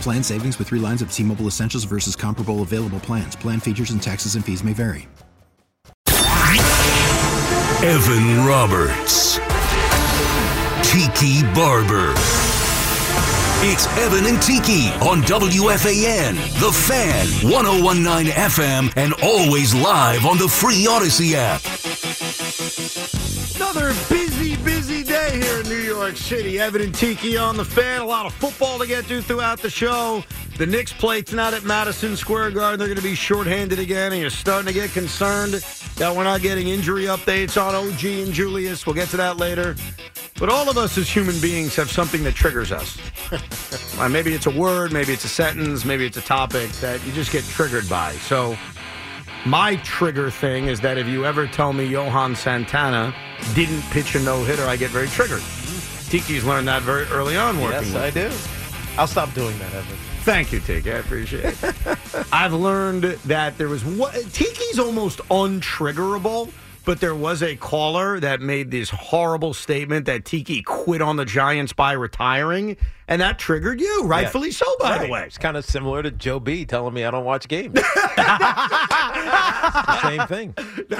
Plan savings with three lines of T Mobile Essentials versus comparable available plans. Plan features and taxes and fees may vary. Evan Roberts. Tiki Barber. It's Evan and Tiki on WFAN, The Fan, 1019 FM, and always live on the free Audacy app. Another busy, here in New York City. Evan and Tiki on the fan. A lot of football to get to throughout the show. The Knicks play tonight at Madison Square Garden. They're going to be shorthanded again, and you're starting to get concerned that we're not getting injury updates on OG and Julius. We'll get to that later. But all of us as human beings have something that triggers us. Uh, maybe it's a word, maybe it's a sentence, maybe it's a topic that you just get triggered by. So my trigger thing is that if you ever tell me Johan Santana didn't pitch a no hitter, I get very triggered. Mm. Tiki's learned that very early on working Yes, I do. I'll stop doing that, Evan. Thank you, Tiki. I appreciate it. I've learned that there was what Tiki's almost untriggerable, but there was a caller that made this horrible statement that Tiki quit on the Giants by retiring, and that triggered you, rightfully so, by the Right. way. It's kind of similar to Joe B telling me I don't watch games. Same thing.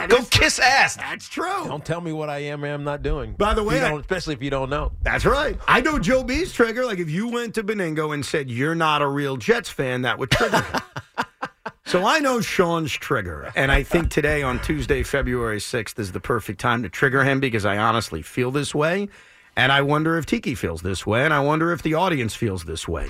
Go kiss ass. That's true. Don't tell me what I am or am not doing. By the way, you I- don't- especially if you don't know. That's right. I know Joe B's trigger. Like if you went to Benigno and said you're not a real Jets fan, that would trigger him. so I know Sean's trigger, and I think today on Tuesday, February sixth, is the perfect time to trigger him because I honestly feel this way, and I wonder if Tiki feels this way, and I wonder if the audience feels this way.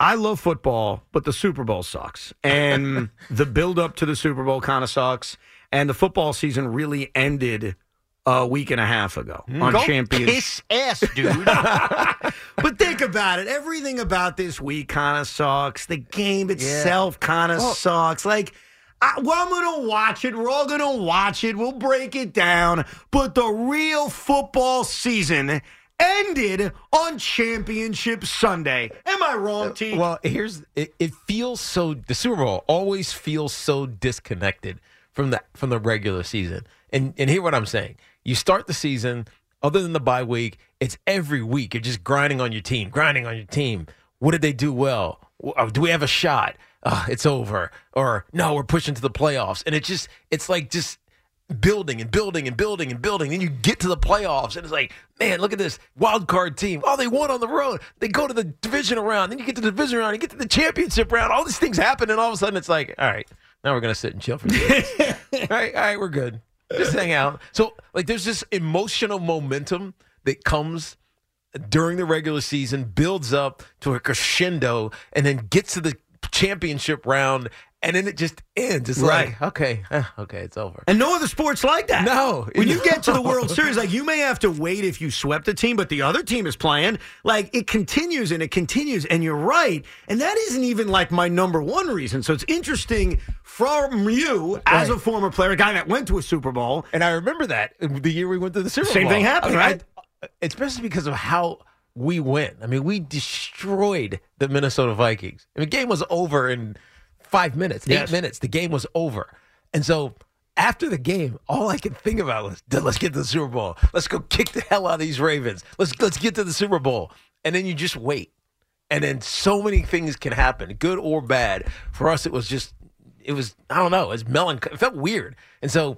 I love football, but the Super Bowl sucks. And the build up to the Super Bowl kind of sucks. And the football season really ended a week and a half ago mm. on Go Champions. kiss ass, dude. But think about it. Everything about this week kind of sucks. The game itself kind of sucks. Like, I, well, I'm going to watch it. We're all going to watch it. We'll break it down. But the real football season ended on Championship Sunday. Am I wrong, T? well, here's it, it feels so the Super Bowl always feels so disconnected from the from the regular season. And and hear what I'm saying. You start the season, other than the bye week, it's every week. You're just grinding on your team, grinding on your team. What did they do well? Uh, Do we have a shot? Uh, it's over. Or no, we're pushing to the playoffs. And it just it's like just building and building and building and building. Then you get to the playoffs, and it's like, man, look at this wild card team. Oh, they won on the road. They go to the division round. Then you get to the division round. You get to the championship round. All these things happen, and all of a sudden, it's like, all right, now we're gonna sit and chill for. two weeks. all right, all right, we're good. Just hang out. So, like, there's this emotional momentum that comes during the regular season, builds up to a crescendo, and then gets to the championship round, and then it just ends. It's Right. like, okay, eh, okay, it's over. And no other sports like that. No. When you get to the World Series, like you may have to wait if you swept a team, but the other team is playing. Like it continues and it continues. And you're right. And that isn't even like my number one reason. So it's interesting from you as a former player, a guy that went to a Super Bowl. And I remember that the year we went to the Super Same Bowl. Same thing happened, I mean, right? I- especially because of how we went. I mean, we destroyed the Minnesota Vikings. I mean, the game was over in five minutes, eight minutes. The game was over. And so after the game, all I could think about was, let's get to the Super Bowl. Let's go kick the hell out of these Ravens. Let's let's get to the Super Bowl. And then you just wait. And then so many things can happen, good or bad. For us, it was just, it was, I don't know, it was melancholy. It felt weird. And so,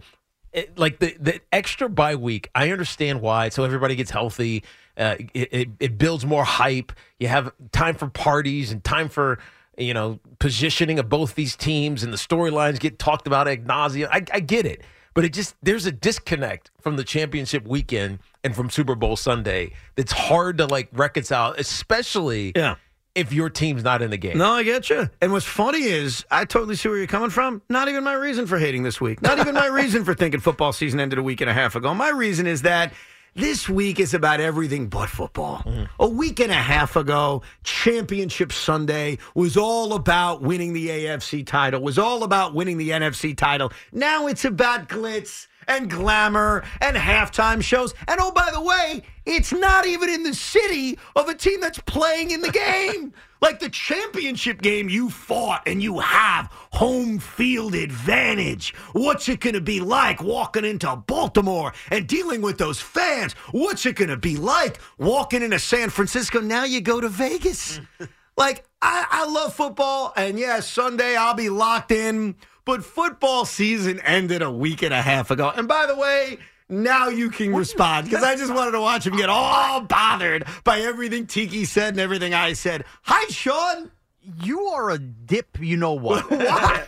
it, like the, the extra bye week, I understand why. So everybody gets healthy. Uh, it, it, it builds more hype. You have time for parties and time for you know positioning of both these teams, and the storylines get talked about ad nauseum. I, I get it, but it just there's a disconnect from the championship weekend and from Super Bowl Sunday that's hard to like reconcile, especially Yeah. if your team's not in the game. No, I get you. And what's funny is, I totally see where you're coming from. Not even my reason for hating this week. Not even my reason for thinking football season ended a week and a half ago. My reason is that this week is about everything but football. A week and a half ago, Championship Sunday was all about winning the AFC title, was all about winning the NFC title. Now it's about glitz and glamour and halftime shows. And oh, by the way, it's not even in the city of a team that's playing in the game. Like the championship game, you fought and you have home field advantage. What's it going to be like walking into Baltimore and dealing with those fans? What's it going to be like walking into San Francisco? Now you go to Vegas. like, I, I love football, and yeah, Sunday I'll be locked in, but football season ended a week and a half ago. And by the way, now you can respond because I just wanted to watch him get all bothered by everything Tiki said and everything I said. Hi, Sean. you are a dip, you know what,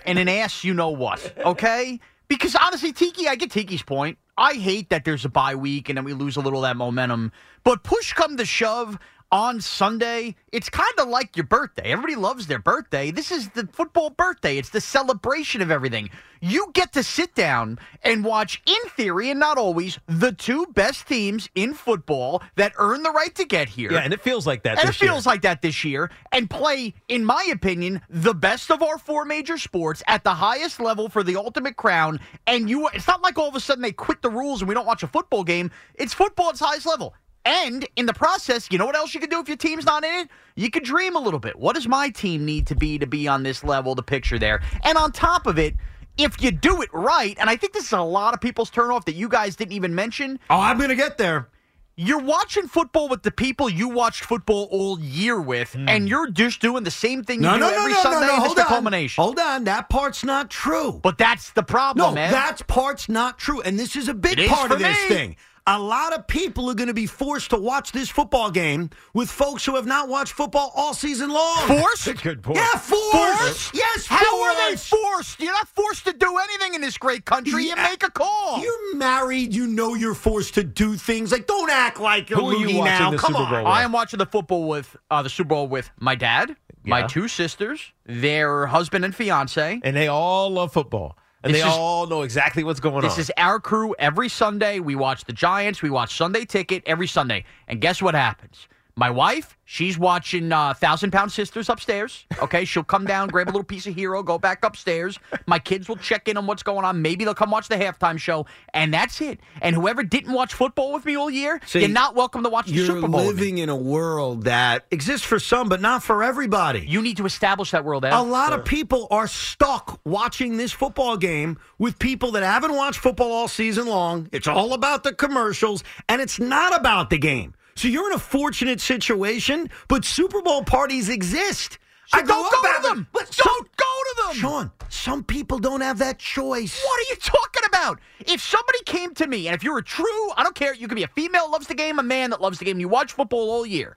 and an ass, you know what. Okay, because honestly, Tiki, I get Tiki's point. I hate that there's a bye week and then we lose a little of that momentum. But push come to shove on Sunday, it's kind of like your birthday. Everybody loves their birthday. This is the football birthday. It's the celebration of everything. You get to sit down and watch, in theory and not always, the two best teams in football that earn the right to get here. Yeah, and it feels like that. And it this year. feels like that this year, and play, in my opinion, the best of our four major sports at the highest level for the ultimate crown. And you, it's not like all of a sudden they quit the rules and we don't watch a football game. It's football at its highest level. And in the process, you know what else you can do if your team's not in it? You could dream a little bit. What does my team need to be to be on this level, the picture there? And on top of it, if you do it right, and I think this is a lot of people's turnoff that you guys didn't even mention, Oh, I'm going to get there. you're watching football with the people you watched football all year with, hmm. and you're just doing the same thing you No, do no, every no, Sunday. no, no. Hold the on. culmination. Hold on. That part's not true. But that's the problem, No, man. that's part's not true. And this is a big is part of this me. thing. A lot of people are going to be forced to watch this football game with folks who have not watched football all season long. forced. Good point. Yeah, forced. Forced? Yes, How are they forced. forced? You're not forced to do anything in this great country. You make a call. You're married. You know you're forced to do things. Like, don't act like you're Who are you watching now. the Come Super on. Bowl with? I am watching the football with uh, the Super Bowl with my dad, my two sisters, their husband and fiance. and they all love football, and This they is- all know exactly what's going This on. This is our crew every Sunday. We watch the Giants. We watch Sunday Ticket every Sunday. And guess what happens? My wife, she's watching uh, Thousand Pound Sisters upstairs. Okay, she'll come down, grab a little piece of hero, go back upstairs. My kids will check in on what's going on. Maybe they'll come watch the halftime show, and that's it. And whoever didn't watch football with me all year, See, you're not welcome to watch the You're Super Bowl. with me. living in a world that exists for some, but not for everybody. You need to establish that world. Ed. A lot of people are stuck watching this football game with people that haven't watched football all season long. It's all about the commercials, and it's not about the game. So you're in a fortunate situation, but Super Bowl parties exist. So I don't up go to them. But Don't go to them. Sean, some people don't have that choice. What are you talking about? If somebody came to me, and if you're a true, I don't care, you could be a female loves the game, a man that loves the game, you watch football all year.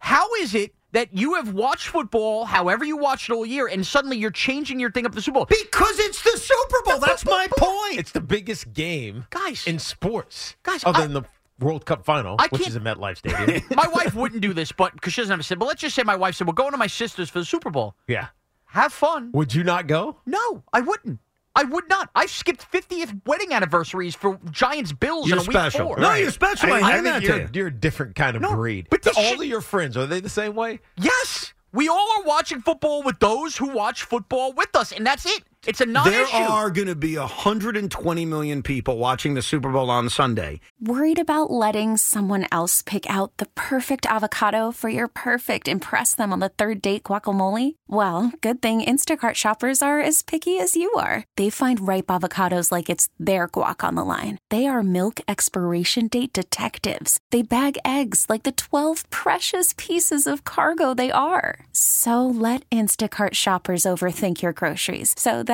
How is it that you have watched football however you watched it all year, and suddenly you're changing your thing up the Super Bowl? Because it's the Super Bowl. That's my point. It's the biggest game, Guys. in sports, Guys, other I- than the World Cup final, I which can't- is at MetLife Stadium. my wife wouldn't do this, but because she doesn't have a sibling. But let's just say my wife said, "We're going to my sister's for the Super Bowl. yeah. Have fun." Would you not go? No, I wouldn't. I would not. I've skipped 50th wedding anniversaries for Giants Bills You're in a week special. four. No, you're special. I, I, hand think that you're, to you. you're a different kind of No, breed. but this all shit- of your friends are they the same way? Yes, we all are watching football with those who watch football with us, and that's it. It's a There non-issue. are going to be 120 million people watching the Super Bowl on Sunday. Worried about letting someone else pick out the perfect avocado for your perfect impress them on the third date guacamole? Well, good thing Instacart shoppers are as picky as you are. They find ripe avocados like it's their guac on the line. They are milk expiration date detectives. They bag eggs like the 12 precious pieces of cargo they are. So let Instacart shoppers overthink your groceries so that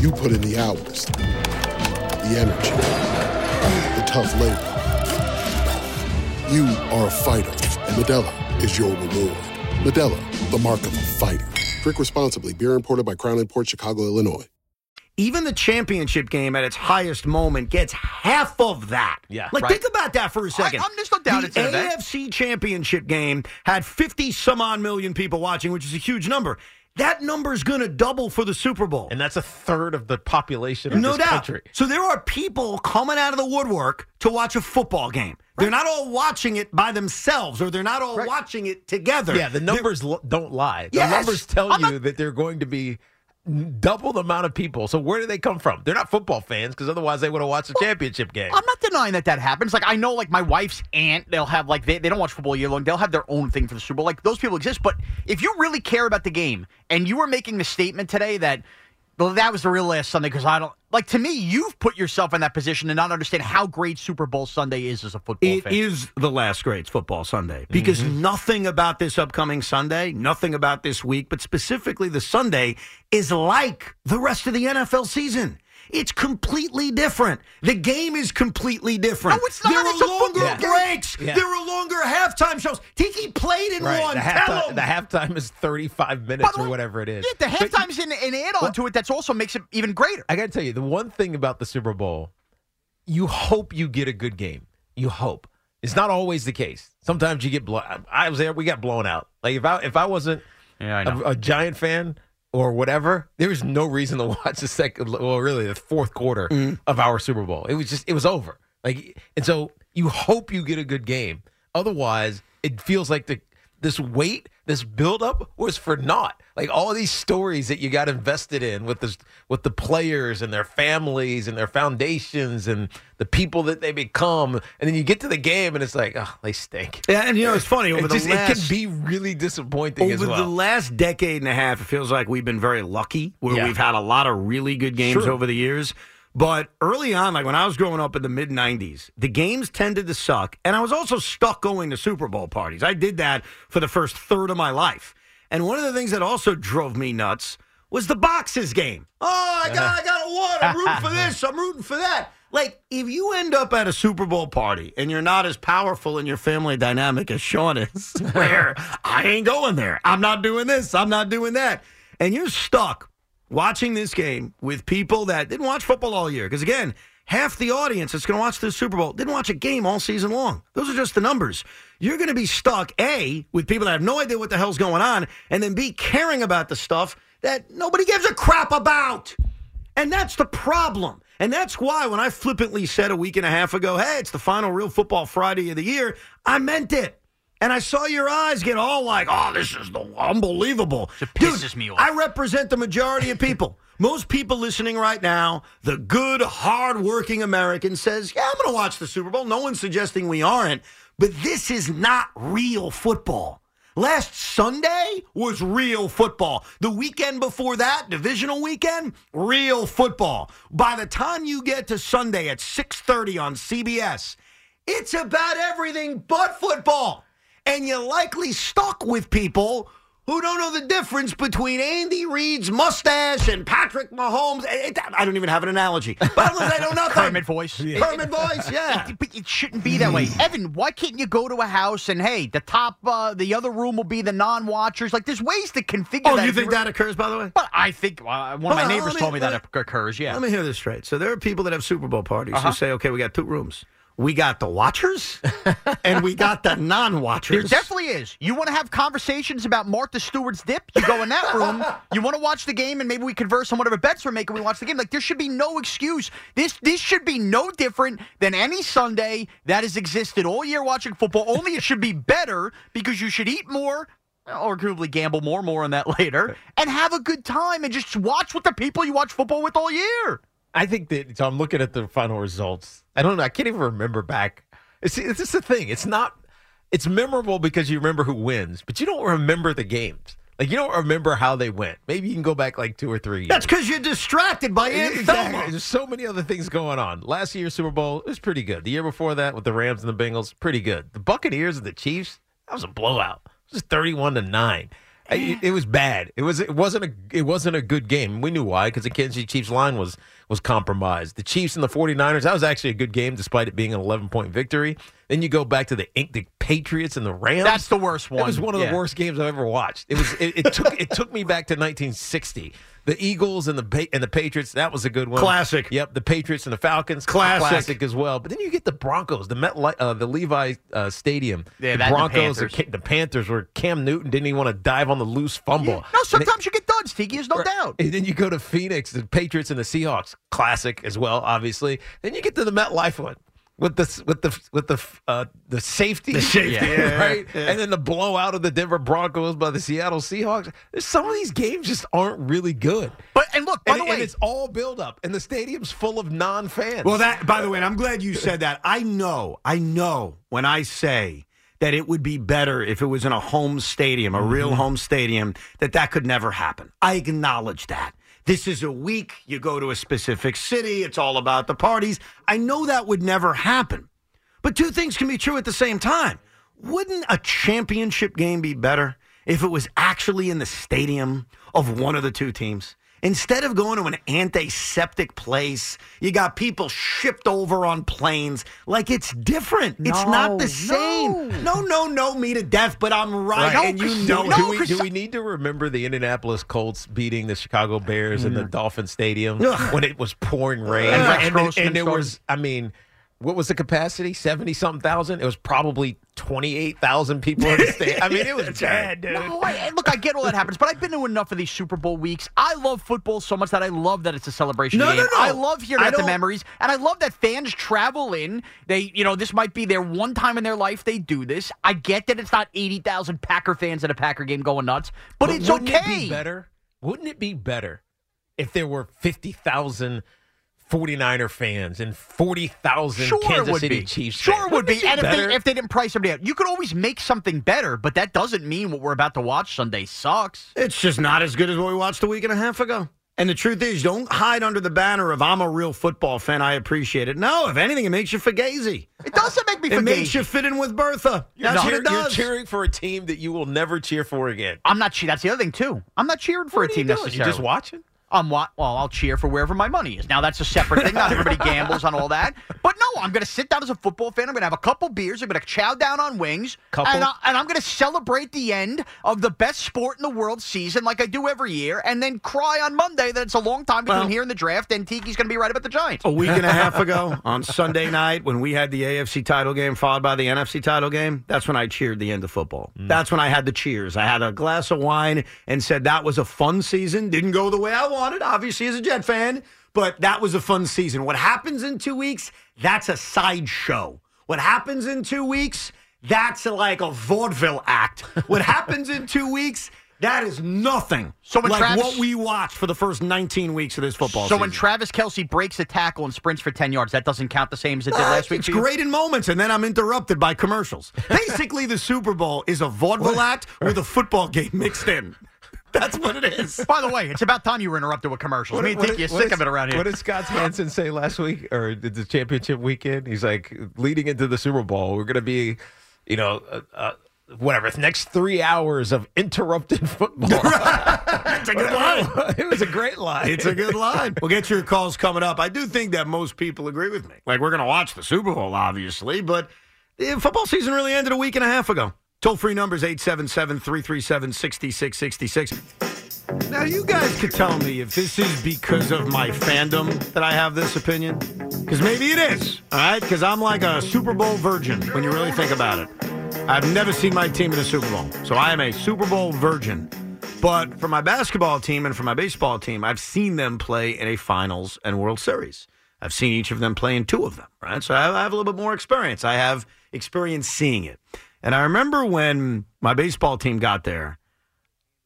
You put in the hours, the energy, the tough labor. You are a fighter, and Modelo is your reward. Modelo, the mark of a fighter. Drink responsibly. Beer imported by Crown Port Chicago, Illinois. Even the championship game at its highest moment gets half of that. Yeah, like right. think about that for a second. I- I'm just no doubt the it's an event. AFC championship game had 50 some odd million people watching, which is a huge number. That number is going to double for the Super Bowl. And that's a third of the population of no this doubt. country. So there are people coming out of the woodwork to watch a football game. They're not all watching it by themselves, or they're not all watching it together. Yeah, the numbers don't lie. The Yes. numbers tell I'm you that they're going to be double the amount of people. So where do they come from? They're not football fans because otherwise they would have watched the championship game. I'm not denying that that happens. Like I know, like my wife's aunt, they'll have like they, they don't watch football year long. They'll have their own thing for the Super Bowl. Like those people exist. But if you really care about the game, and you were making the statement today that well, that was the real last Sunday because I don't like to me, you've put yourself in that position to not understand how great Super Bowl Sunday is as a football It fan. is the last great football Sunday because Mm-hmm. nothing about this upcoming Sunday, nothing about this week, but specifically the Sunday is like the rest of the NFL season. It's completely different. The game is completely different. No, it's not. There It's are longer football breaks. Yeah. There are longer halftime shows. Tiki played in right. one. The Tell halftime, him. the halftime is 35 minutes the or whatever it is. Yeah, the But halftime's an, an add-on to it. That's also makes it even greater. I got to tell you, the one thing about the Super Bowl, you hope you get a good game. You hope. It's not always the case. Sometimes you get blown. I was there. We got blown out. Like if I if I wasn't Yeah, I a, a Giant fan or whatever, there was no reason to watch the second. Well, really, the fourth quarter mm. of our Super Bowl. It was just it was over. Like and so you hope you get a good game. Otherwise, it feels like the this weight, this buildup was for naught. Like all these stories that you got invested in with this, with the players and their families and their foundations and the people that they become, and then you get to the game and it's like, oh, they stink. Yeah, and you know it's funny over It, the just, last it can be really disappointing over as well. the last decade and a half, it feels like we've been very lucky where Yeah. we've had a lot of really good games Sure. over the years. But early on, like when I was growing up in the mid 90s, the games tended to suck. And I was also stuck going to Super Bowl parties. I did that for the first third of my life. And one of the things that also drove me nuts was the boxes game. Oh, I got, I got a one. I'm rooting for this. I'm rooting for that. Like, if you end up at a Super Bowl party and you're not as powerful in your family dynamic as Sean is, where I ain't going there. I'm not doing this. I'm not doing that. And you're stuck watching this game with people that didn't watch football all year. Because again, half the audience that's going to watch this Super Bowl didn't watch a game all season long. Those are just the numbers. You're going to be stuck, A, with people that have no idea what the hell's going on, and then B, caring about the stuff that nobody gives a crap about. And that's the problem. And that's why when I flippantly said a week and a half ago, hey, it's the final real football Friday of the year, I meant it. And I saw your eyes get all like, oh, this is the unbelievable. It pisses Dude, me off. I represent the majority of people. Most people listening right now, the good, hardworking American says, yeah, I'm going to watch the Super Bowl. No one's suggesting we aren't. But this is not real football. Last Sunday was real football. The weekend before that, divisional weekend, real football. By the time you get to Sunday at 6:30 on CBS, it's about everything but football. And you're likely stuck with people who don't know the difference between Andy Reid's mustache and Patrick Mahomes. It- it- I don't even have an analogy. But I don't know nothing. Kermit voice. Kermit voice, yeah. But it shouldn't be that way. Evan, why can't you go to a house and hey, the top, uh, the other room will be the non-watchers? Like, there's ways to configure Oh, that. you think that occurs, by the way? But I think uh, one of my neighbors me- told me that me- occurs. Yeah. Let me hear this straight. So there are people that have Super Bowl parties Uh-huh. who say, okay, we got two rooms. We got the watchers and we got the non-watchers. There definitely is. You want to have conversations about Martha Stewart's dip? You go in that room. You want to watch the game, and maybe we converse on whatever bets we're making. We watch the game. Like there should be no excuse. This this should be no different than any Sunday that has existed all year watching football. Only it should be better because you should eat more. Arguably gamble more, more on that later, and have a good time and just watch with the people you watch football with all year. I think that so I'm looking at the final results. I don't know. I can't even remember back. It's it's just the thing. It's not. It's memorable because you remember who wins, but you don't remember the games. Like you don't remember how they went. Maybe you can go back like two or three years. That's because you're distracted by Aunt Exactly. There's so many other things going on. Last year's Super Bowl was pretty good. The year before that with the Rams and the Bengals, pretty good. The Buccaneers and the Chiefs, that was a blowout. It was 31 to 9. I- It, it was bad. It was it wasn't a it wasn't a good game. We knew why because the Kansas City Chiefs line was was compromised. The Chiefs and the 49ers, that was actually a good game despite it being an 11 point victory. Then you go back to the Ink the Patriots and the Rams. That's the worst That was one. one of Yeah. the worst games I've ever watched. It was it, it took it took me back to 1960. The Eagles and the Pa- and the Patriots. That was a good one. Classic. Yep. The Patriots and the Falcons. Classic. as well. But then you get the Broncos, the Met, uh, the Levi uh, Stadium. Yeah, the that and the Broncos, Panthers. Ca- the Panthers, where Cam Newton didn't even want to dive on the loose fumble. No, And it- sometimes you get duds, Tiki. There's no doubt. and then you go to Phoenix, the Patriots and the Seahawks, classic as well, obviously. Then you get to the MetLife one with the with the with the uh, the safety, the safety, yeah, right? yeah. And then the blowout of the Denver Broncos by the Seattle Seahawks. Some of these games just aren't really good. But and look, by And, the way, it's all build up, and the stadium's full of non fans. Well, that by the way, and I'm glad you said that. I know, I know when I say that it would be better if it was in a home stadium, a real home stadium, that that could never happen. I acknowledge that. This is a week. You go to a specific city. It's all about the parties. I know that would never happen. But two things can be true at the same time. Wouldn't a championship game be better if it was actually in the stadium of one of the two teams? Instead of going to an antiseptic place, you got people shipped over on planes. Like it's different. it's not the same. No, no, no, me to death, but I'm right. Right. And you do, know do it. we, do we need to remember the Indianapolis Colts beating the Chicago Bears in the mm. Dolphin Stadium Ugh. when it was pouring rain? And Rex and, Grossman and there was, I mean, what was the capacity? 70 something thousand? It was probably 28,000 people in the stadium. I mean, it was bad, dude. No, I, look, I get all that happens, but I've been to enough of these Super Bowl weeks. I love football so much that I love that it's a celebration No, game. no, no. I love hearing I about the memories, and I love that fans travel in. They, you know, this might be their one time in their life they do this. I get that it's not eighty thousand Packer fans at a Packer game going nuts, but, it's wouldn't okay. It be better? Wouldn't it be better if there were 50,000 49er fans and 40,000 Sure, Kansas would City be. Chiefs Sure, fans? it would be. And if better? they, if they didn't price somebody out, you could always make something better, but that doesn't mean what we're about to watch Sunday sucks. It's just not as good as what we watched a week and a half ago. And the truth is, don't hide under the banner of I'm a real football fan. I appreciate it. No, if anything, it makes you fugazi. It doesn't make me It makes you fit in with Bertha. That's You're what cheer- it You're cheering for a team that you will never cheer for again. I'm not. che- That's the other thing too. I'm not cheering for What a team doing? necessarily. You just watching? I'm wa- well, I'll cheer for wherever my money is. Now that's a separate thing. Not everybody gambles on all that. But no, I'm going to sit down as a football fan. I'm going to have a couple beers. I'm going to chow down on wings, Couple? and, I, and I'm going to celebrate the end of the best sport in the world season, like I do every year, and then cry on Monday that it's a long time between Well- here and the draft, and Tiki's going to be right about the Giants. a week and a half ago on Sunday night when we had the AFC title game followed by the NFC title game, that's when I cheered the end of football. Mm. That's when I had the cheers. I had a glass of wine and said that was a fun season. Didn't go the way I wanted, obviously, as a Jet fan, but that was a fun season. What happens in two weeks, that's a sideshow. What happens in two weeks, that's like a vaudeville act. What happens in two weeks, that is nothing. So when like Travis- what we watched for the first 19 weeks of this football So season. when Travis Kelce breaks a tackle and sprints for 10 yards, that doesn't count the same as it did Uh, last week It's great in moments, and then I'm interrupted by commercials. Basically, the Super Bowl is a vaudeville act with a football game mixed in. That's what it is. By the way, it's about time you were interrupted with commercials. I mean, What- think you're sick is- of it around here. What did Scott Hanson say last week or the championship weekend? He's like, leading into the Super Bowl, we're going to be, you know, uh, uh, whatever, the next three hours of interrupted football. It's a good line. it was a great line. It's a good line. We'll get your calls coming up. I do think that most people agree with me. Like, we're going to watch the Super Bowl, obviously, but the football season really ended a week and a half ago. Toll free numbers 877 337 6666. Now, you guys could tell me if this is because of my fandom that I have this opinion. Because maybe it is, all right? Because I'm like a Super Bowl virgin when you really think about it. I've never seen my team in a Super Bowl, so I am a Super Bowl virgin. But for my basketball team and for my baseball team, I've seen them play in a finals and World Series. I've seen each of them play in two of them, right? So I have a little bit more experience. I have experience seeing it. And I remember when my baseball team got there,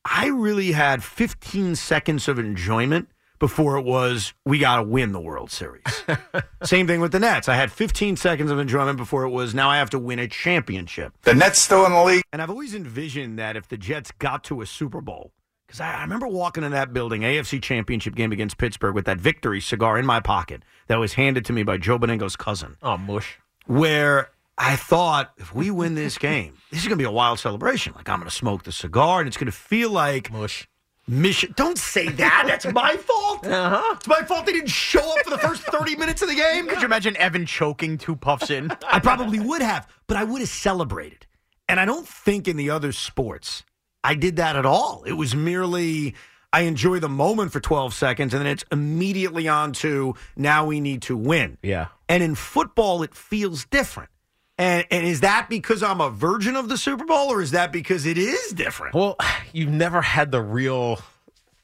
I really had 15 seconds of enjoyment before it was we got to win the World Series. Same thing with the Nets. I had 15 seconds of enjoyment before it was now I have to win a championship. The Nets still in the league. And I've always envisioned that if the Jets got to a Super Bowl, because I, I remember walking in that building, AFC Championship game against Pittsburgh, with that victory cigar in my pocket that was handed to me by Joe Benigno's cousin. Oh, mush. Where I thought if we win this game, this is going to be a wild celebration. Like I'm going to smoke the cigar, and it's going to feel like mush. Mission. Don't say that. That's my fault. Uh-huh. It's my fault they didn't show up for the first 30 minutes of the game. Could you imagine Evan choking two puffs in? I probably would have, but I would have celebrated. And I don't think in the other sports I did that at all. It was merely I enjoy the moment for 12 seconds and then it's immediately on to now we need to win. Yeah. And in football, it feels different. And, and is that because I'm a virgin of the Super Bowl or is that because it is different? Well, you've never had the real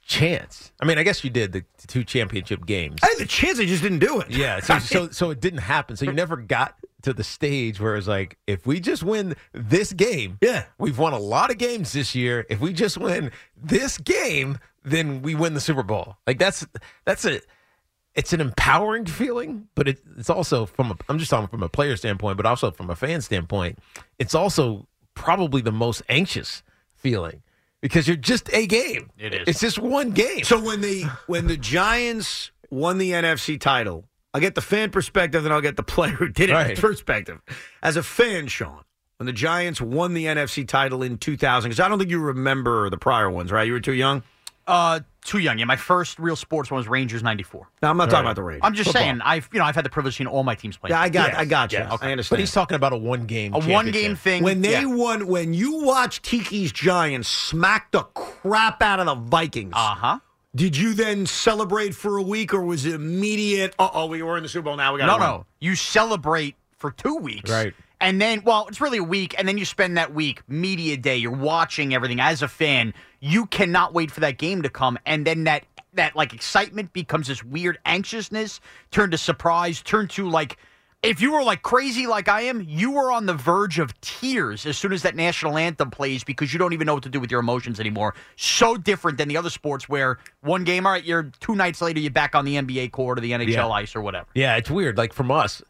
chance. I mean, I guess you did the, two championship games. I had the chance, I just didn't do it. Yeah, so so so it didn't happen. So you never got to the stage where it's like, if we just win this game, yeah, we've won a lot of games this year. If we just win this game, then we win the Super Bowl. Like that's that's a it's an empowering feeling, but it, it's also from a, I'm just talking from a player standpoint, but also from a fan standpoint, it's also probably the most anxious feeling because you're just a game. It is. It's just one game. So when the when the Giants won the NFC title, I'll get the fan perspective, and I'll get the player who did it Right. perspective. As a fan, Sean, when the Giants won the NFC title in 2000, because I don't think you remember the prior ones, right? You were too young. Uh, too young. Yeah, my first real sports one was Rangers '94. No, I'm not talking about the Rangers. I'm just Football. saying, I've you know I've had the privilege of seeing all my teams play. Yeah, I got, Yes, I got you. yes. I understand. But he's talking about a one game a one game thing. when they yeah. won, when you watch Tiki's Giants smack the crap out of the Vikings. Uh huh. Did you then celebrate for a week, or was it immediate? Uh oh, we were in the Super Bowl. Now we got No, no. You celebrate for two weeks. Right. And then, well, it's really a week, and then you spend that week, media day, you're watching everything. As a fan, you cannot wait for that game to come, and then that that like excitement becomes this weird anxiousness, turn to surprise, turn to like if you were like crazy like I am, you were on the verge of tears as soon as that national anthem plays because you don't even know what to do with your emotions anymore. So different than the other sports where one game, all right, you're two nights later, you're back on the NBA court or the NHL Yeah. ice or whatever. Yeah, it's weird. Like from us,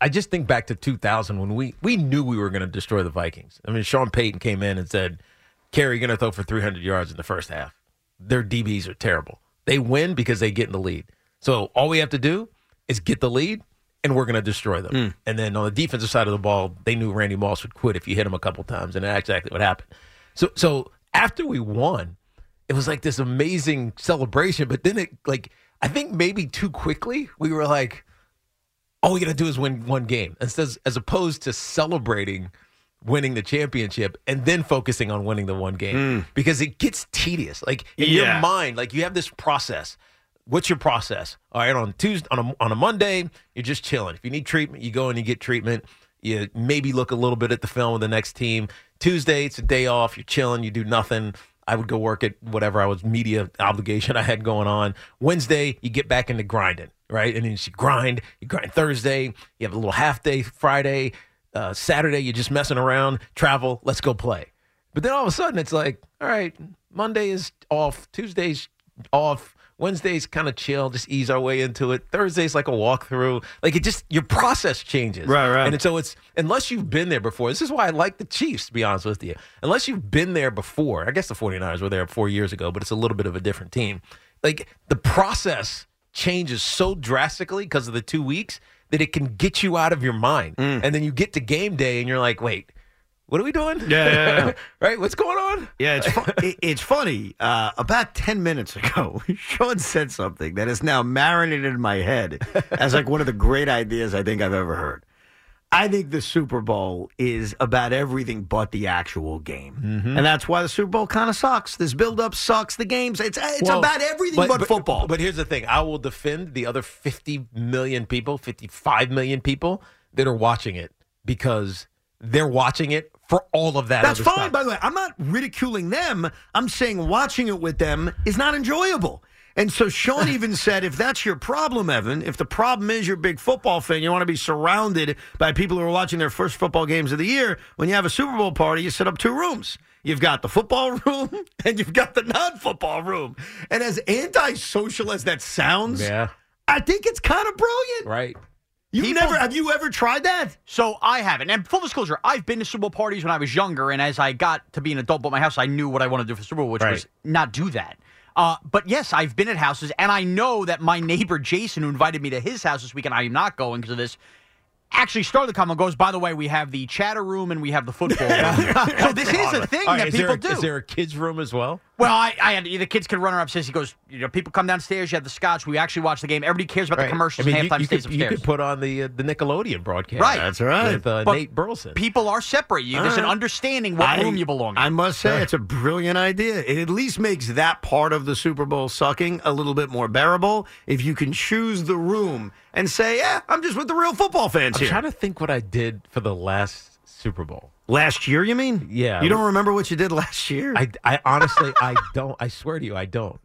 I just think back to 2000 when we we knew we were going to destroy the Vikings. I mean, Sean Payton came in and said, "Kerry, going to throw for 300 yards in the first half." Their DBs are terrible. They win because they get in the lead. So all we have to do is get the lead, and we're going to destroy them. Hmm. And then on the defensive side of the ball, they knew Randy Moss would quit if you hit him a couple times, and that's exactly what happened. So so after we won, it was like this amazing celebration. But then it like I think maybe too quickly we were like, all we got to do is win one game, instead as opposed to celebrating winning the championship and then focusing on winning the one game hmm. because it gets tedious. Like in Yeah. your mind, like you have this process. What's your process? All right, on Tuesday, on a, on a Monday, you're just chilling. If you need treatment, you go and you get treatment. You maybe look a little bit at the film with the next team. Tuesday, it's a day off. You're chilling. You do nothing. I would go work at whatever I was media obligation I had going on. Wednesday, you get back into grinding, right? And then you grind. You grind Thursday. You have a little half day Friday. Uh, Saturday, you're just messing around. Travel. Let's go play. But then all of a sudden, it's like, all right, Monday is off. Tuesday's off. Wednesday's kind of chill, just ease our way into it. Thursday's like a walkthrough. Like it just your process changes. Right, right. And so it's unless you've been there before. This is why I like the Chiefs, to be honest with you. Unless you've been there before. I guess the 49ers were there four years ago, but it's a little bit of a different team. Like the process changes so drastically because of the two weeks that it can get you out of your mind. Mm. And then you get to game day and you're like, wait, what are we doing? Yeah, yeah, yeah. right? What's going on? Yeah, it's fu- it, it's funny. Uh, about ten minutes ago, Sean said something that is now marinated in my head as like one of the great ideas I think I've ever heard. I think the Super Bowl is about everything but the actual game, Mm-hmm. and that's why the Super Bowl kind of sucks. This build-up sucks. The games, it's it's Well, about everything but, football. But here's the thing: I will defend the other 50 million people, 55 million people that are watching it because they're watching it for all of that. That's fine, stuff. by the way. I'm not ridiculing them. I'm saying watching it with them is not enjoyable. And so Sean even said, if that's your problem, Evan, if the problem is you're a big football fan, you want to be surrounded by people who are watching their first football games of the year, when you have a Super Bowl party, you set up two rooms. You've got the football room and you've got the non football room. And as antisocial as that sounds, Yeah. I think it's kind of brilliant. Right. You've People- never have you ever tried that? So I haven't. And full disclosure, I've been to Super Bowl parties when I was younger, and as I got to be an adult, but my house, I knew what I wanted to do for Super Bowl, which Right. was not do that. Uh, but yes, I've been at houses, and I know that my neighbor Jason, who invited me to his house this weekend, I am not going because of this. Actually, started the comment goes. By the way, we have the chatter room and we have the football so this is a thing right, that people there, do. Is there a kids' room as well? Well, I, I had the kids can run her upstairs. He goes, you know, people come downstairs. You have the scotch. We actually watch the game. Everybody cares about the commercials I mean, and you, halftime you stays could, you upstairs. could put on the uh, the Nickelodeon broadcast. Right. That's right. With uh, Nate Burleson. People are separate. You, there's an understanding what I- room you belong in. I must say, it's a brilliant idea. It at least makes that part of the Super Bowl sucking a little bit more bearable if you can choose the room and say, "Yeah, I'm just with the real football fans I'm here." trying to think what I did for the last Super Bowl. last year, you mean? Yeah. You don't remember what you did last year? I, I honestly, I don't. I swear to you, I don't.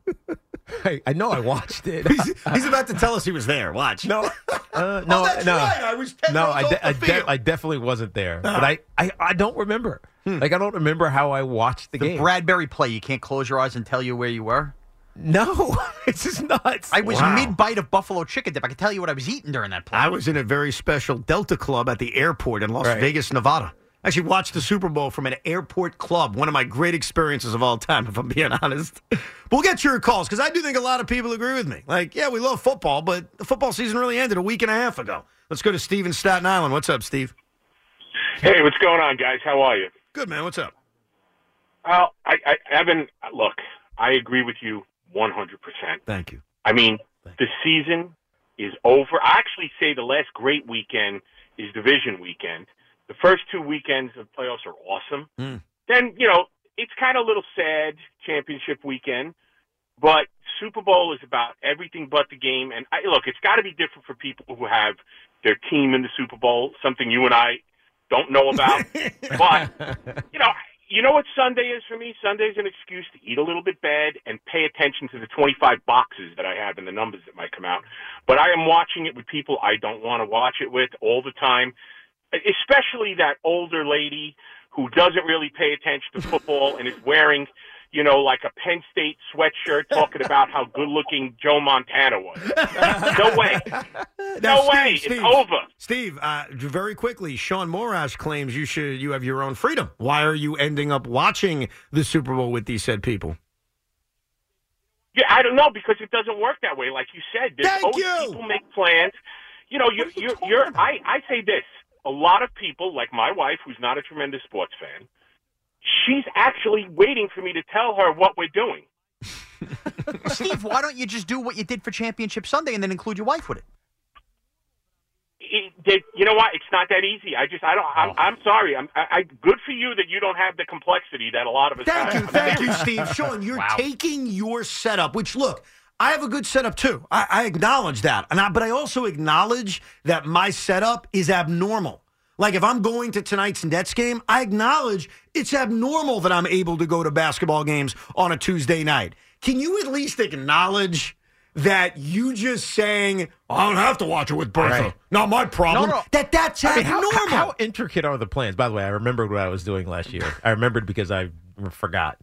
I, I know I watched it. he's, he's about to tell us he was there. Watch. No, uh, Oh, no, that's no. right. I was no, I, de- I, de- I definitely wasn't there. But I, I, I don't remember. Like I don't remember how I watched the, the game. Bradberry play. You can't close your eyes and tell you where you were. No, it's just nuts. I was Wow. mid bite of buffalo chicken dip. I can tell you what I was eating during that play. I was in a very special Delta Club at the airport in Las Right. Vegas, Nevada. I actually watched the Super Bowl from an airport club. One of my great experiences of all time, if I'm being honest. But we'll get your calls because I do think a lot of people agree with me. Like, yeah, we love football, but the football season really ended a week and a half ago. Let's go to Steve in Staten Island. What's up, Steve? Hey, what's going on, guys? How are you? Good, man. What's up? Well, I, I, Evan, look, I agree with you 100%. Thank you. I mean, the season is over. I actually say the last great weekend is division weekend. The first two weekends of playoffs are awesome. Mm. Then, you know, it's kind of a little sad championship weekend, but Super Bowl is about everything but the game. And I, look, it's got to be different for people who have their team in the Super Bowl, something you and I don't know about. but you know, you know what Sunday is for me? Sunday is an excuse to eat a little bit bad and pay attention to the 25 boxes that I have and the numbers that might come out. But I am watching it with people I don't want to watch it with all the time, especially that older lady who doesn't really pay attention to football and is wearing, you know, like a Penn State sweatshirt talking about how good looking Joe Montana was. No way. Now, No way. Steve, It's over. Steve, uh, very quickly, Sean Morash claims you should you have your own freedom. Why are you ending up watching the Super Bowl with these said people? Yeah, I don't know because it doesn't work that way. Like you said, there's Thank always you. people make plans. You know, you're, you're, you're, I, I say this. A lot of people, like my wife, who's not a tremendous sports fan, she's actually waiting for me to tell her what we're doing. Steve, why don't you just do what you did for Championship Sunday and then include your wife with it? It, they, you know what? It's not that easy. I just, I don't. I'm, oh. I'm sorry. I'm, I, I, good for you that you don't have the complexity that a lot of us Thank have. you, thank you, Steve. Sean, you're taking your setup, which look, I have a good setup too. I, I acknowledge that, and I, but I also acknowledge that my setup is abnormal. Like if I'm going to tonight's Nets game, I acknowledge it's abnormal that I'm able to go to basketball games on a Tuesday night. Can you at least acknowledge that you just saying I don't have to watch it with Bertha? Right. Not my problem. No, no. That that's I mean, how, abnormal. how, how intricate are the plans? By the way, I remembered what I was doing last year. I remembered because I forgot,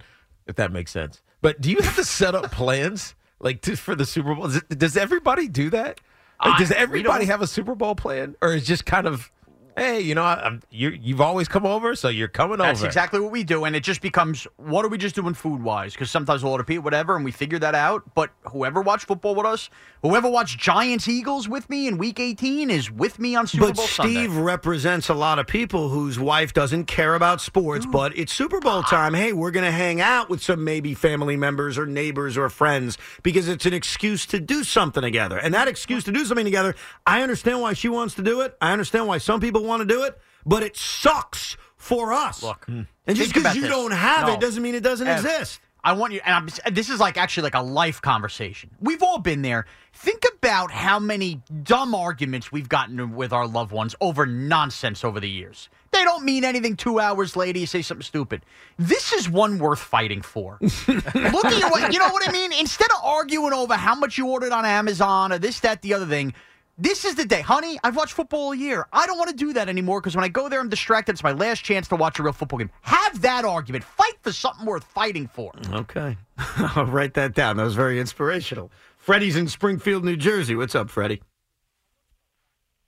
if that makes sense. But do you have to set up plans like to, for the Super Bowl? Does, does everybody do that? Like, does everybody have a Super Bowl plan, or is just kind of, hey, you know, I'm, you you've always come over, so you're coming That's over. That's exactly what we do, and it just becomes what are we just doing food wise? Because sometimes we'll order pizza, whatever, and we figure that out. But whoever watched football with us, whoever watched Giants Eagles with me in Week 18 is with me on Super but Bowl Steve Sunday. represents a lot of people whose wife doesn't care about sports, but it's Super Bowl ah. time. Hey, we're going to hang out with some maybe family members or neighbors or friends because it's an excuse to do something together. And that excuse to do something together, I understand why she wants to do it. I understand why some people want to do it, but it sucks for us. Look, and hmm. just because you this. don't have No. it doesn't mean it doesn't Ev, exist. I want you, and I'm, this is like actually like a life conversation. We've all been there. Think about how many dumb arguments we've gotten with our loved ones over nonsense over the years. They don't mean anything. Two hours later, you say something stupid. This is one worth fighting for. Look at you. what- You know what I mean? Instead of arguing over how much you ordered on Amazon or this, that, the other thing. This is the day, honey. I've watched football all year. I don't want to do that anymore because when I go there, I'm distracted. It's my last chance to watch a real football game. Have that argument. Fight for something worth fighting for. Okay. I'll write that down. That was very inspirational. Freddie's in Springfield, New Jersey. What's up, Freddie?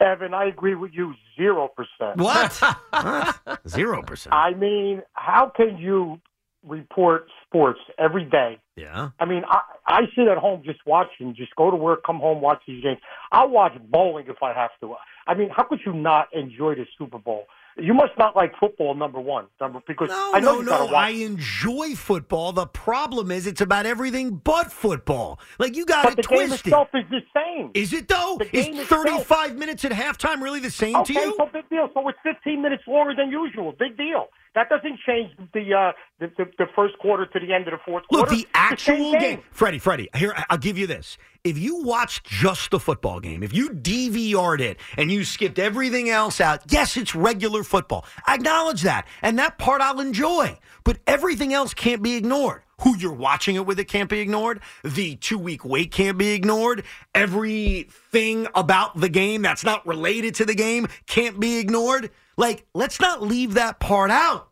Evan, I agree with you zero percent. What? Zero percent. I mean, how can you report sports every day? Yeah. I mean, I, I sit at home just watching, just go to work, come home, watch these games. I'll watch bowling if I have to. I mean, how could you not enjoy the Super Bowl? You must not like football, number one, number because No, I know no, you no. I enjoy football. The problem is it's about everything but football. Like you got but it the game twisted. itself is the same. Is it though? Is game itself- 35 minutes at halftime really the same okay, to you? so big deal. So it's 15 minutes longer than usual. Big deal. That doesn't change the uh, the, the, the first quarter to the end of the fourth Look, quarter. Look, the actual same game. Freddie, Freddie, here, I'll give you this. If you watched just the football game, if you DVR'd it and you skipped everything else out, yes, it's regular football. I acknowledge that. And that part I'll enjoy. But everything else can't be ignored. Who you're watching it with, it can't be ignored. The two week wait can't be ignored. Everything about the game that's not related to the game can't be ignored. Like, let's not leave that part out.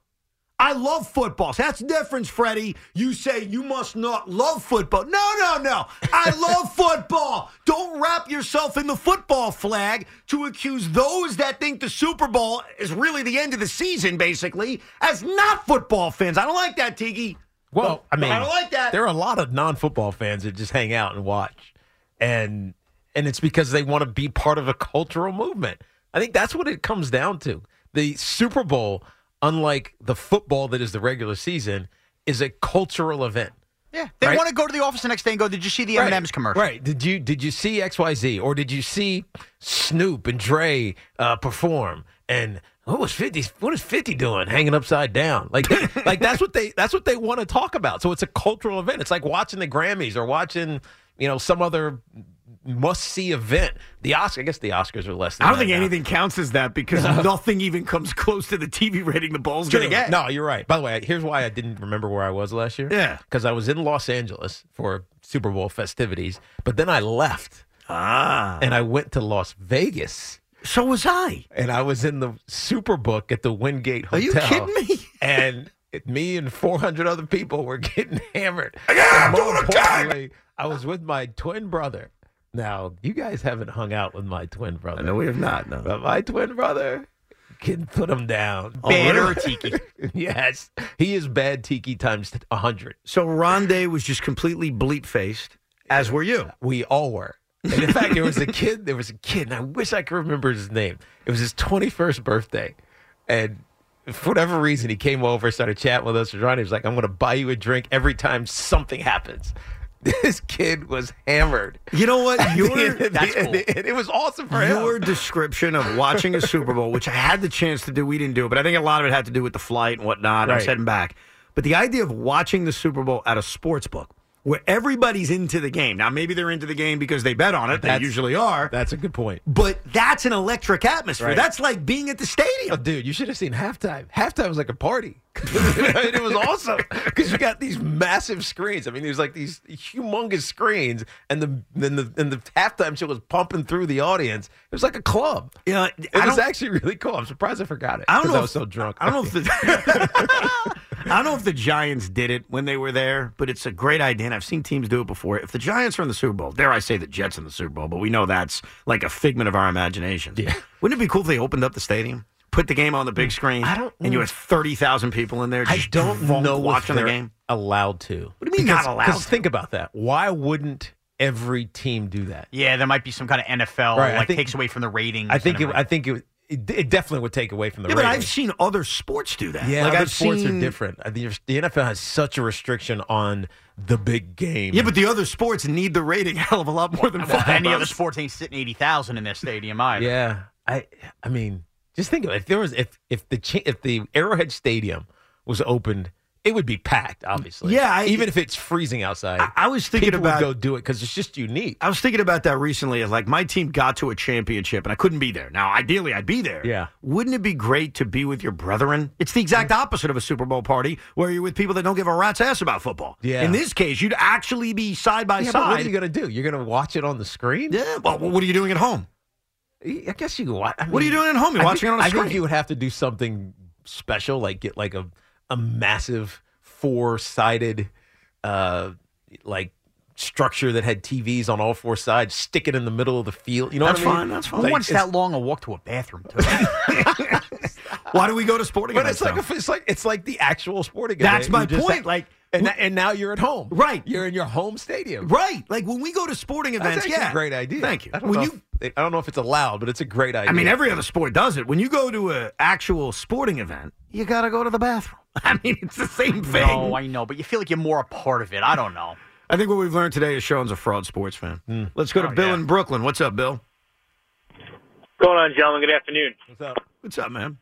I love football. So that's the difference, Freddie. You say you must not love football. No, no, no. I love football. Don't wrap yourself in the football flag to accuse those that think the Super Bowl is really the end of the season, basically, as not football fans. I don't like that, Tiki. Well, I mean, I don't like that. There are a lot of non-football fans that just hang out and watch, and and it's because they want to be part of a cultural movement. I think that's what it comes down to. The Super Bowl, unlike the football that is the regular season, is a cultural event. Yeah, they Right. want to go to the office the next day and go. Did you see the M&M's commercial? Right? Did you did you see X Y Z or did you see Snoop and Dre uh, perform? And what was Fifty? What is Fifty doing, hanging upside down? Like like that's what they that's what they want to talk about. So it's a cultural event. It's like watching the Grammys or watching you know some other must see event. The Oscar, I guess the Oscars are less. Than I don't think now. anything counts as that because nothing even comes close to the TV rating the Bowl's going to get. No, you're right. By the way, here's why I didn't remember where I was last year. Yeah. Because I was in Los Angeles for Super Bowl festivities, but then I left Ah. and I went to Las Vegas. So was I. And I was in the Superbook at the Westgate Hotel. Are you kidding me? And me and 400 other people were getting hammered. Yeah, And more doing a importantly, I was with my twin brother. Now, you guys haven't hung out with my twin brother. No, we have not. No. But my twin brother can put him down. Oh, bad or tiki? yes, he is bad tiki times a hundred. So Rondé was just completely bleep faced, as were you. We all were. And in fact, there was a kid. There was a kid, and I wish I could remember his name. It was his twenty-first birthday, and for whatever reason, he came over, started chatting with us. And Ronde was like, "I'm going to buy you a drink every time something happens." This kid was hammered. You know what? Your That's cool. It was awesome for him. your description of watching a Super Bowl, which I had the chance to do, we didn't do it, but I think a lot of it had to do with the flight and whatnot. I was heading back. But the idea of watching the Super Bowl at a sports book where everybody's into the game. Now, maybe they're into the game because they bet on it. They usually are. That's a good point. But that's an electric atmosphere. Right. That's like being at the stadium. Oh, dude, you should have seen halftime. Halftime was like a party. it was awesome because you got these massive screens. I mean, there's like these humongous screens, and the then the and the halftime show was pumping through the audience. It was like a club. Yeah, It I was actually really cool. I'm surprised I forgot it. I don't know I was so drunk. I don't know if the I don't know if the Giants did it when they were there, but it's a great idea. And I've seen teams do it before. If the Giants are in the Super Bowl, dare I say the Jets in the Super Bowl, but we know that's like a figment of our imagination. Yeah. Wouldn't it be cool if they opened up the stadium, put the game on the big mm. screen, I don't- and you had thirty thousand people in there? I just don't know watching the game. allowed to. What do you mean not allowed Because think about that. Why wouldn't every team do that? Yeah, there might be some kind of NFL Right, like think- takes away from the ratings. I think it, I think it, it, it definitely would take away from the Yeah, but I've seen other sports do that. Yeah, like other I've sports seen are different. I the NFL has such a restriction on the big game. Yeah, but the other sports need the rating a hell of a lot more than Well, football. any other does. sports ain't sitting eighty thousand in their stadium either. Yeah, I I mean, Just think of it. If there was if if the if the Arrowhead Stadium was opened, it would be packed. Obviously, Yeah, I- even if it's freezing outside. I, I was thinking about would go do it because it's just unique. I was thinking about that recently. As like my team got to a championship and I couldn't be there. Now, ideally, I'd be there. Yeah. Wouldn't it be great to be with your brethren? It's the exact opposite of a Super Bowl party where you're with people that don't give a rat's ass about football. Yeah. In this case, you'd actually be side by Yeah, but side. what are you going to do? You're going to watch it on the screen? yeah. Well, what are you doing at home? I guess you. I What are you doing at home? You're I watching think, it on a screen. I think you would have to do something special, like get like a a massive four sided, uh, like structure that had TVs on all four sides. Stick it in the middle of the field. You know That's what I mean? fine, that's fine. Who Like, wants that long a walk to a bathroom? Too? Why do we go to sporting But events? it's like a, it's like it's like the actual sporting. That's event. That's my You just point, like, and, who- and now you're at home. Right. You're in your home stadium. right. Like when we go to sporting events, actually yeah. a great idea. Thank you. I don't, When know you if, I don't know if it's allowed, but it's a great idea. I mean, every other sport does it. When you go to an actual sporting event, you got to go to the bathroom. I mean, it's the same thing. no, I know, but you feel like you're more a part of it. I don't know. I think what we've learned today is Sean's a fraud sports fan. Hmm. Let's go to Oh, Bill yeah. in Brooklyn. What's up, Bill? going on, gentlemen? Good afternoon. What's up? What's up, man?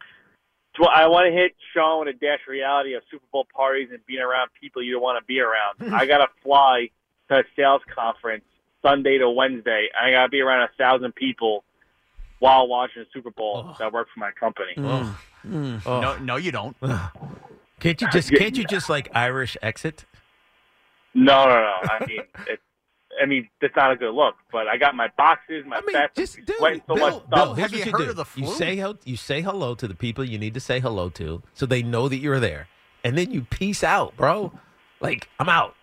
Well, I want to hit Sean with a dash reality of Super Bowl parties and being around people you don't want to be around. I got to fly to a sales conference Sunday to Wednesday. I got to be around a thousand people while watching the Super Bowl that work for my company. Oh. No, no, you don't. Can't you just can't you just like Irish exit? No, no, no. I mean, it, I mean, that's not a good look. But I got my boxes, my I mean, vest, just dude, sweating so Bill, much stuff. Bill, here's Have you what heard do. of the You say you say hello to the people you need to say hello to, so they know that you're there, and then you peace out, bro. Like I'm out.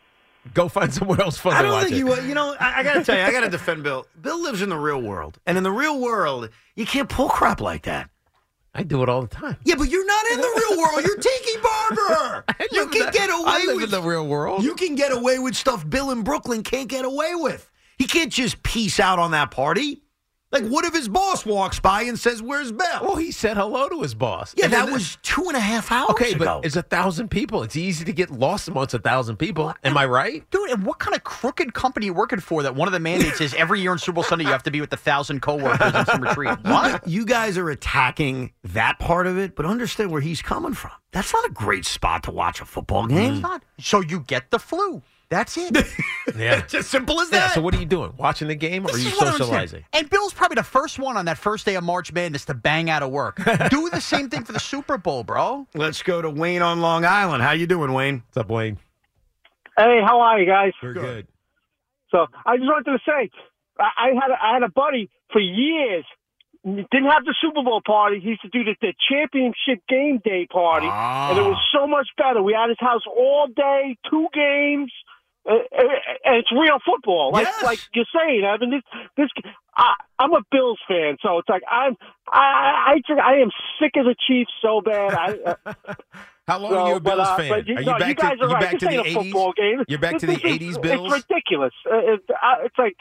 Go find somewhere else fun I don't watch think it. you. uh, You know, I, I got to tell you, I got to defend Bill. Bill lives in the real world, and in the real world, you can't pull crap like that. I do it all the time. Yeah, but you're not in the real world. You're Tiki Barber. You can in get the- I away live with in the real world. You can get away with stuff Bill in Brooklyn can't get away with. He can't just peace out on that party. Like, what if his boss walks by and says, "Where's Bill?" Well, he said hello to his boss. yeah, And that was two and a half hours okay, ago. but it's a thousand people. It's easy to get lost amongst a thousand people. Am I right? Dude, and what kind of crooked company you working for that one of the mandates is every year on Super Bowl Sunday you have to be with a thousand coworkers on some retreat? What? You guys are attacking that part of it, but understand where he's coming from. That's not a great spot to watch a football game. It's not. So you get the flu. That's it. Yeah. It's as simple as Yeah, that. so what are you doing? Watching the game, or are you is what I don't understand. socializing? And Bill's probably the first one on that first day of March Madness to bang out of work. Do the same thing for the Super Bowl, bro. Let's go to Wayne on Long Island. How you doing, Wayne? What's up, Wayne? Hey, how are you guys? We're good. So I just wanted to say, I, I had a, I had a buddy for years. Didn't have the Super Bowl party. He used to do the, the championship game day party, Ah. and it was so much better. We had his house all day, two games, and it's real football, like Yes. like you're saying. I mean, this this I, I'm a Bills fan, so it's like I'm I I I am sick of the Chiefs so bad. I, uh, How long so, are you a but, Bills uh, fan? but you, are you no, back you guys to are right. back this to ain't the a football game. You're back This- to the this is- '80s Bills. It's ridiculous. Uh, it, uh, it's like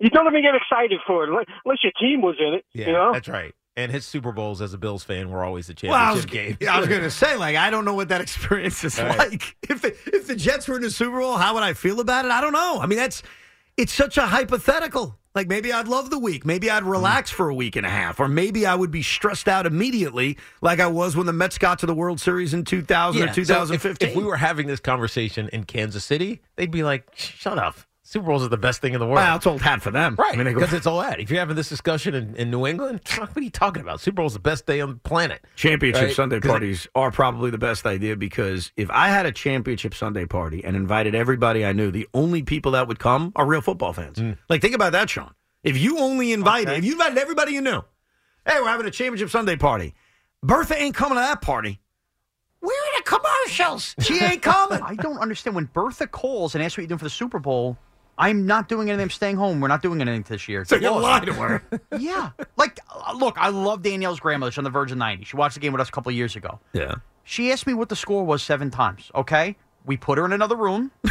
you don't even get excited for it unless your team was in it. Yeah, you know. that's right. And his Super Bowls as a Bills fan were always the Well, I was, championship game. I was going to say, like, I don't know what that experience is All right. like. If the, if the Jets were in the Super Bowl, how would I feel about it? I don't know. I mean, that's it's such a hypothetical. Like, maybe I'd love the week. Maybe I'd mm-hmm. relax for a week and a half, or maybe I would be stressed out immediately, like I was when the Mets got to the World Series in 2000 Yeah, or so if- 2015. if, we were having this conversation in Kansas City, they'd be like, "Shut up! Super Bowls are the best thing in the world." well, it's old hat for them, Right, I mean, go- because it's all that. If you're having this discussion in, in New England, what are you talking about? Super Bowl's is the best day on the planet. Championship Right? Sunday 'Cause it- parties are probably the best idea because if I had a championship Sunday party and invited everybody I knew, the only people that would come are real football fans. Mm. Like, think about that, Sean. If you only invited, if you invited everybody you knew, hey, we're having a championship Sunday party. Bertha ain't coming to that party. Where are the commercials? She ain't coming. I don't understand when Bertha calls and asks what you're doing for the Super Bowl. I'm not doing anything. I'm staying home. We're not doing anything this year. so you lie to her. yeah. Like, uh, look, I love Danielle's grandmother. She's on the verge of 90. She watched the game with us a couple of years ago. Yeah. She asked me what the score was seven times. Okay. We put her in another room.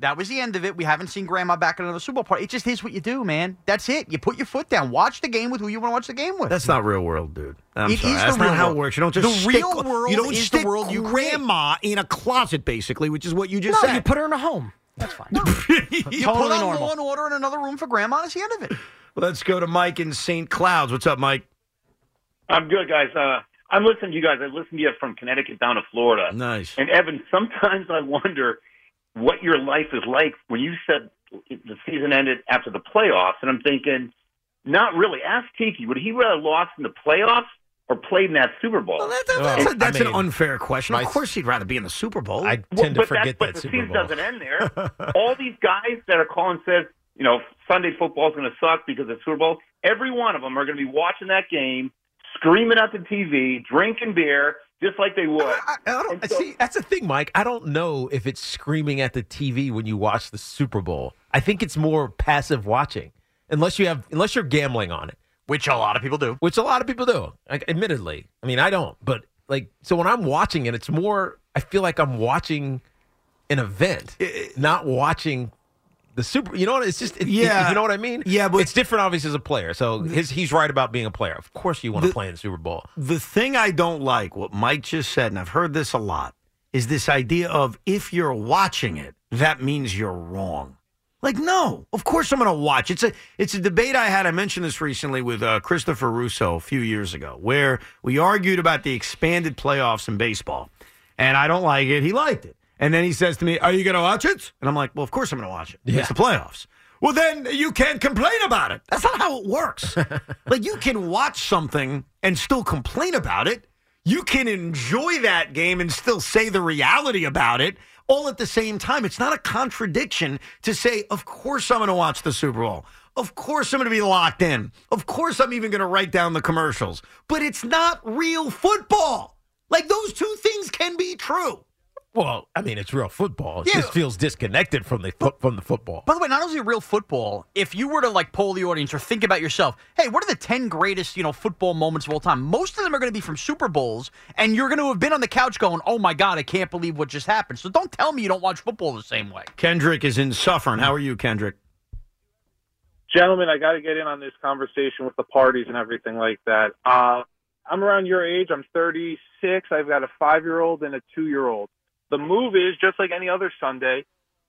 that was the end of it. We haven't seen grandma back at another Super Bowl party. It just is what you do, man. That's it. You put your foot down. Watch the game with who you want to watch the game with. That's not real world, dude. I'm It sorry. is the That's real not how world. it works. You don't just The stick, real world You don't is the stick world you create. grandma in a closet, basically, which is what you just No, said. you Put her in a home. That's fine. you Totally put on normal. law and order in another room for grandma. That's the end of it. Let's go to Mike in St. Clouds. What's up, Mike? I'm good, guys. Uh, I'm listening to you guys. I listened to you from Connecticut down to Florida. Nice. And Evan, sometimes I wonder what your life is like when you said the season ended after the playoffs, and I'm thinking, not really. Ask Tiki, would he rather lost in the playoffs or played in that Super Bowl? That's, a- that's an unfair question. Of course, he'd rather be in the Super Bowl. I tend Well, but that's, but the season doesn't end there. All these guys that are calling says, you know, Sunday football's going to suck because of the Super Bowl. Every one of them are going to be watching that game, screaming at the TV, drinking beer, just like they would. I see. That's the thing, Mike. I don't know if it's screaming at the TV when you watch the Super Bowl. I think it's more passive watching, unless you have, unless you're gambling on it, which a lot of people do. Which a lot of people do. Like, admittedly, I mean, I don't, but like, so when I'm watching it, it's more. I feel like I'm watching an event, not watching the Super. You know what? It's just, it, Yeah. it- you know what I mean? Yeah, but- it's different, obviously, as a player. So his, he's right about being a player. Of course, you want to play in the Super Bowl. The thing I don't like, what Mike just said, and I've heard this a lot, is this idea of if you're watching it, that means you're wrong. Like, no, of course I'm going to watch. It's a it's a debate I had. I mentioned this recently with uh, Christopher Russo a few years ago, where we argued about the expanded playoffs in baseball, and I don't like it. He liked it, and then he says to me, "Are you going to watch it?" And I'm like, "Well, of course I'm going to watch it. It's the playoffs." Well, then you can't complain about it. That's not how it works. like you can watch something and still complain about it. You can enjoy that game and still say the reality about it all at the same time. It's not a contradiction to say, of course I'm going to watch the Super Bowl. Of course I'm going to be locked in. Of course I'm even going to write down the commercials. But it's not real football. Like those two things can be true. Well, I mean, it's real football. It Yeah. just feels disconnected from the fo- from the football. By the way, not only real football, if you were to like poll the audience or think about yourself, hey, what are the 10 greatest, you know, football moments of all time? Most of them are going to be from Super Bowls, and you're going to have been on the couch going, oh my God, I can't believe what just happened. So don't tell me you don't watch football the same way. Kendrick is in Suffern. How are you, Kendrick? gentlemen, I got to get in on this conversation with the parties and everything like that. Uh, I'm around your age. I'm 36. I've got a five year old and a two year old. The move is just like any other Sunday.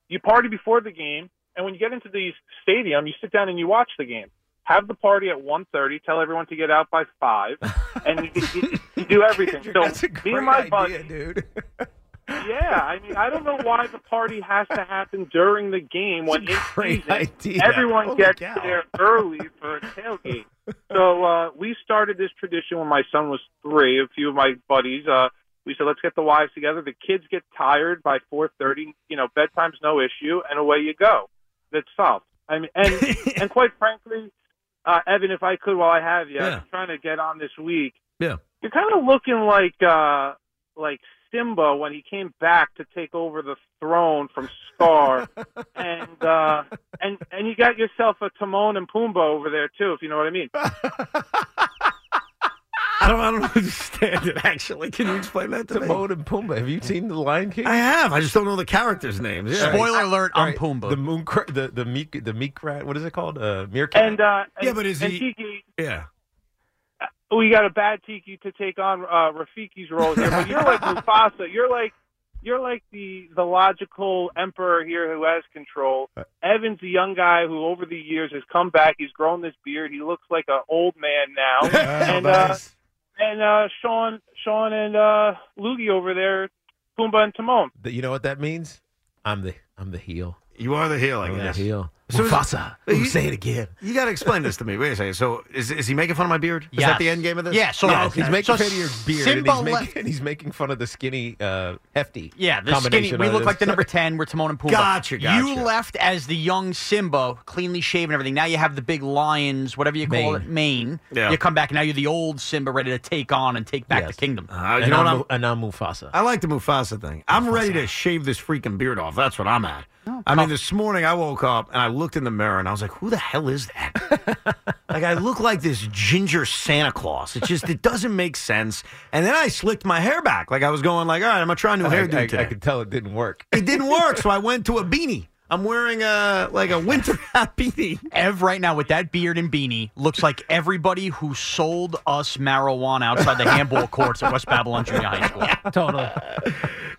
You party before the game, and when you get into the stadium, you sit down and you watch the game. Have the party at 1.30, Tell everyone to get out by five, and you, you, you do everything. So That's a great my idea, buddy, dude. yeah, I mean, I don't know why the party has to happen during the game when in great season idea. everyone Holy gets cow. there early for a tailgate. So uh, we started this tradition when my son was three. A few of my buddies, uh, we said, let's get the wives together. The kids get tired by four thirty. You know, bedtime's no issue, and away you go. That's solved. I mean, and and quite frankly, uh, Evan, if I could, while I have you, Yeah. I'm trying to get on this week Yeah. you're kind of looking like uh like Simba when he came back to take over the throne from Scar, and uh and and you got yourself a Timon and Pumbaa over there too, if you know what I mean. I don't, I don't understand it, actually. Can you explain that to me? Timon and Pumbaa. Have you seen The Lion King? I have. I just don't know the characters' names. Yeah. Spoiler alert, All I'm right, Pumbaa. The moon, cra- the the meek, the meek rat. What is it called? Uh, meerkat. And uh and, Yeah, but is and he- Tiki, Yeah. we got a bad Tiki to take on uh Rafiki's role here, but you're like Mufasa. You're like you're like the the logical emperor here who has control. Evan's a young guy who, over the years, has come back. He's grown this beard. He looks like an old man now. and uh, and uh, Sean, Sean, and uh, Loogie over there, Pumbaa and Timon. You know what that means? I'm the I'm the heel. You are the heel, I I'm guess. the heel. So is- Mufasa. He- Ooh, say it again. You got to explain this to me. Wait a second. So is, is he making fun of my beard? Is Yes. that the end game of this? Yeah, so- Yeah, okay. He's making So fun of your beard, Simba and he's, left- making, and he's making fun of the skinny, uh, hefty. Yeah, the skinny. We look this. like the number ten. We're Timon and Pumbaa. Gotcha, gotcha. You left as the young Simba, cleanly shaven, and everything. Now you have the big lions, whatever you call Mane. it, mane. Yeah. You come back, and now you're the old Simba, ready to take on and take back Yes. the kingdom. Uh, you and, know I'm, I'm, and I'm Mufasa. I like the Mufasa thing. I'm ready to shave this freaking beard off. That's what I'm at. I mean, this morning I woke up and I looked in the mirror and I was like, "Who the hell is that?" like I look like this ginger Santa Claus. It just it doesn't make sense. And then I slicked my hair back, like I was going like, "All right, I'm gonna try a new I, hairdo I, today." I could tell it didn't work. it didn't work, so I went to a beanie. I'm wearing a like a winter hat beanie. Ev right now with that beard and beanie looks like everybody who sold us marijuana outside the handball courts at West Babylon Junior High School. Totally.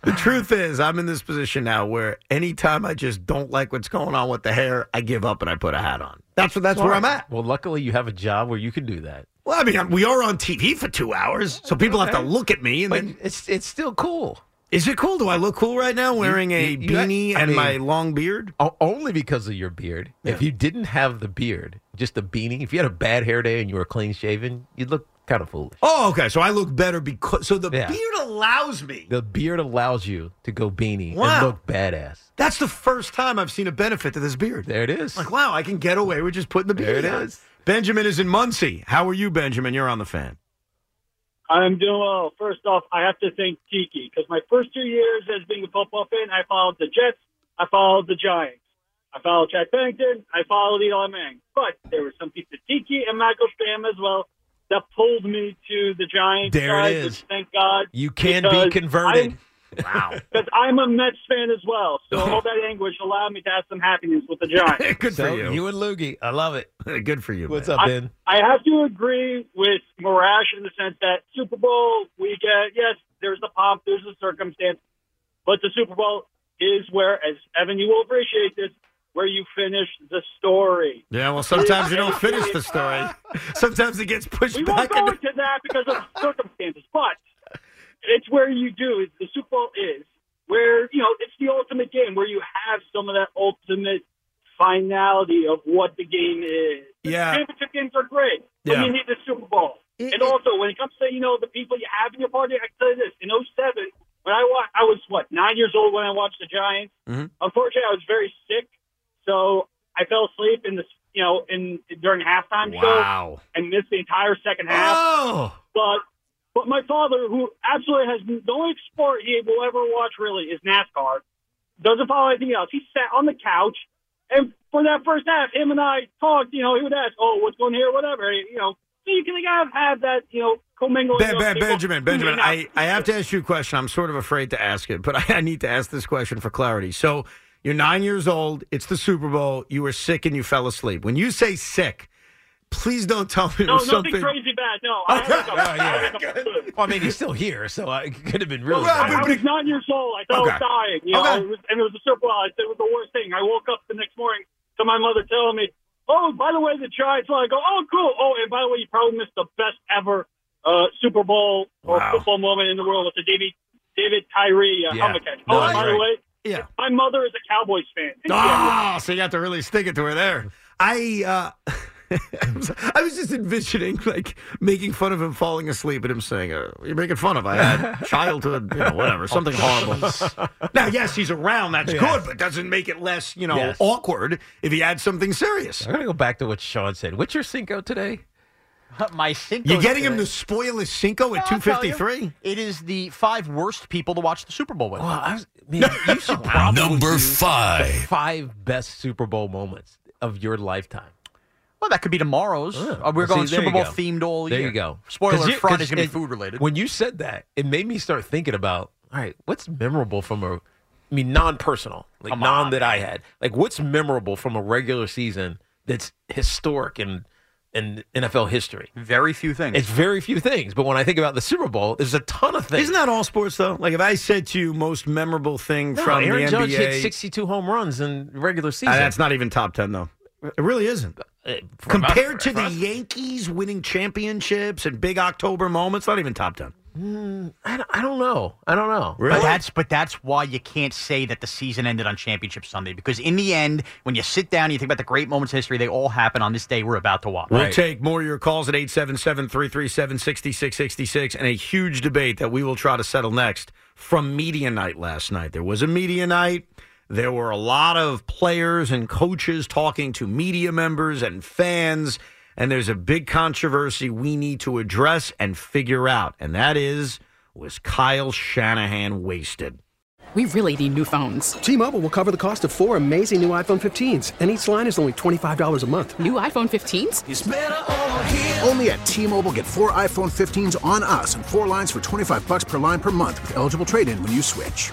The truth is, I'm in this position now where anytime I just don't like what's going on with the hair, I give up and I put a hat on. That's what that's where I'm at. Well, luckily you have a job where you can do that. Well, I mean, we are on TV for two hours, so people have to look at me, and But then it's it's still cool. Is it cool? Do I look cool right now wearing a You- you- beanie I and mean- my long beard? Only because of your beard. If you didn't have the beard, just a beanie, if you had a bad hair day and you were clean shaven, you'd look kind of foolish. Oh, okay. So I look better because so the Yeah. beard allows me. The beard allows you to go beanie Wow. and look badass. That's the first time I've seen a benefit to this beard. There it is. Like, wow, I can get away with just putting the beard. There it on. is. Benjamin is in Muncie. How are you, Benjamin? You're on the fan. I'm doing well. First off, I have to thank Tiki because my first two years as being a football fan, I followed the Jets, I followed the Giants, I followed Chad Pennington, I followed Eli Manning. But there were some people, Tiki and Michael Strahan as well, that pulled me to the Giants. There it is. Thank God. You can be converted. I'm- Wow. Because I'm a Mets fan as well, so all that anguish allowed me to have some happiness with the Giants. Good So, for you. You and Loogie. I love it. Good for you. What's man. up, Ben? I have to agree with Morash in the sense that Super Bowl weekend, yes, there's the pomp, there's the circumstance, but the Super Bowl is where, as Evan, you will appreciate this, where you finish the story. Yeah, well, sometimes you don't finish the story. Sometimes it gets pushed We won't back. go into- into that because of circumstances, but it's where you do. The Super Bowl is where you know it's the ultimate game where you have some of that ultimate finality of what the game is. The Yeah. championship games are great, but Yeah. you need the Super Bowl. and also, when it comes to you know the people you have in your party, I can tell you this: in 07, when I wa- I was what nine years old when I watched the Giants. Mhm. Unfortunately, I was very sick, so I fell asleep in the you know in during halftime show Wow. and missed the entire second half. Oh. But but my father, who absolutely has the only sport he will ever watch really is NASCAR, doesn't follow anything else. He sat on the couch, and for that first half, him and I talked. You know, he would ask, "Oh, what's going here? Whatever." You know, so you can have have that you know commingling. Ben, ben. Benjamin, Benjamin, I, I have to ask you a question. I'm sort of afraid to ask it, but I, I need to ask this question for clarity. So you're nine years old. It's the Super Bowl. You were sick and you fell asleep. When you say sick, please don't tell me it No, was nothing something. crazy bad. No, I had a- I had a- Well, I mean, he's still here, so I it could have been really. I, bad. I was nine years old. I thought I was dying. You know, Okay. it was, and it was a Super Bowl. I said it was the worst thing. I woke up the next morning to my mother telling me, "Oh, by the way, the Giants." won." I go, "Oh, cool. Oh, and by the way, you probably missed the best ever uh, Super Bowl or Wow. football moment in the world with the David David Tyree uh, Yeah. catch." No, Oh, that's and by the way, Yeah. my mother is a Cowboys fan. Oh, so you have to really stick it to her there. I uh I was just envisioning like making fun of him falling asleep and him saying, uh, "You're making fun of I had childhood, you know, whatever, something horrible." now, yes, he's around. That's Yeah. good, but doesn't make it less, you know, Yes. awkward if he had something serious. I'm gonna go back to what Sean said. What's your Cinco today? My Cinco. You're getting him to spoil his Cinco at two fifty three. It is the five worst people to watch the Super Bowl with. Well, I was, I mean, you should probably Number five. the five best Super Bowl moments of your lifetime. Well, that could be tomorrow's. Uh, we're going see, Super Bowl go. themed all year. There year. you go. Spoiler: 'Cause you- Friday's 'cause going to be food related. When you said that, it made me start thinking about all right, what's memorable from a, I mean, non-personal, like Come non on, that I had, like what's memorable from a regular season that's historic in in NFL history. Very few things. It's very few things, but when I think about the Super Bowl, there's a ton of things. Isn't that all sports though? Like if I said to you most memorable thing No, from Aaron the Judge NBA, hit 62 home runs in regular season. Uh, that's not even top ten though. It really isn't. From Compared us- to the us- Yankees winning championships and big October moments, not even top ten. Mm, I, don't, I don't know. I don't know. Really? But that's but that's why you can't say that the season ended on Championship Sunday because in the end, when you sit down and you think about the great moments in history, they all happen on this day we're about to watch. We'll take more of your calls at 877 337 6666 and a huge debate that we will try to settle next from media night last night. There was a media night. There were a lot of players and coaches talking to media members and fans, and there's a big controversy we need to address and figure out, and that is was Kyle Shanahan wasted? We really need new phones. T-Mobile will cover the cost of four amazing new iPhone 15s, and each line is only $25 a month. New iPhone 15s? Only at T-Mobile get four iPhone 15s on us and four lines for 25 bucks per line per month with eligible trade-in when you switch.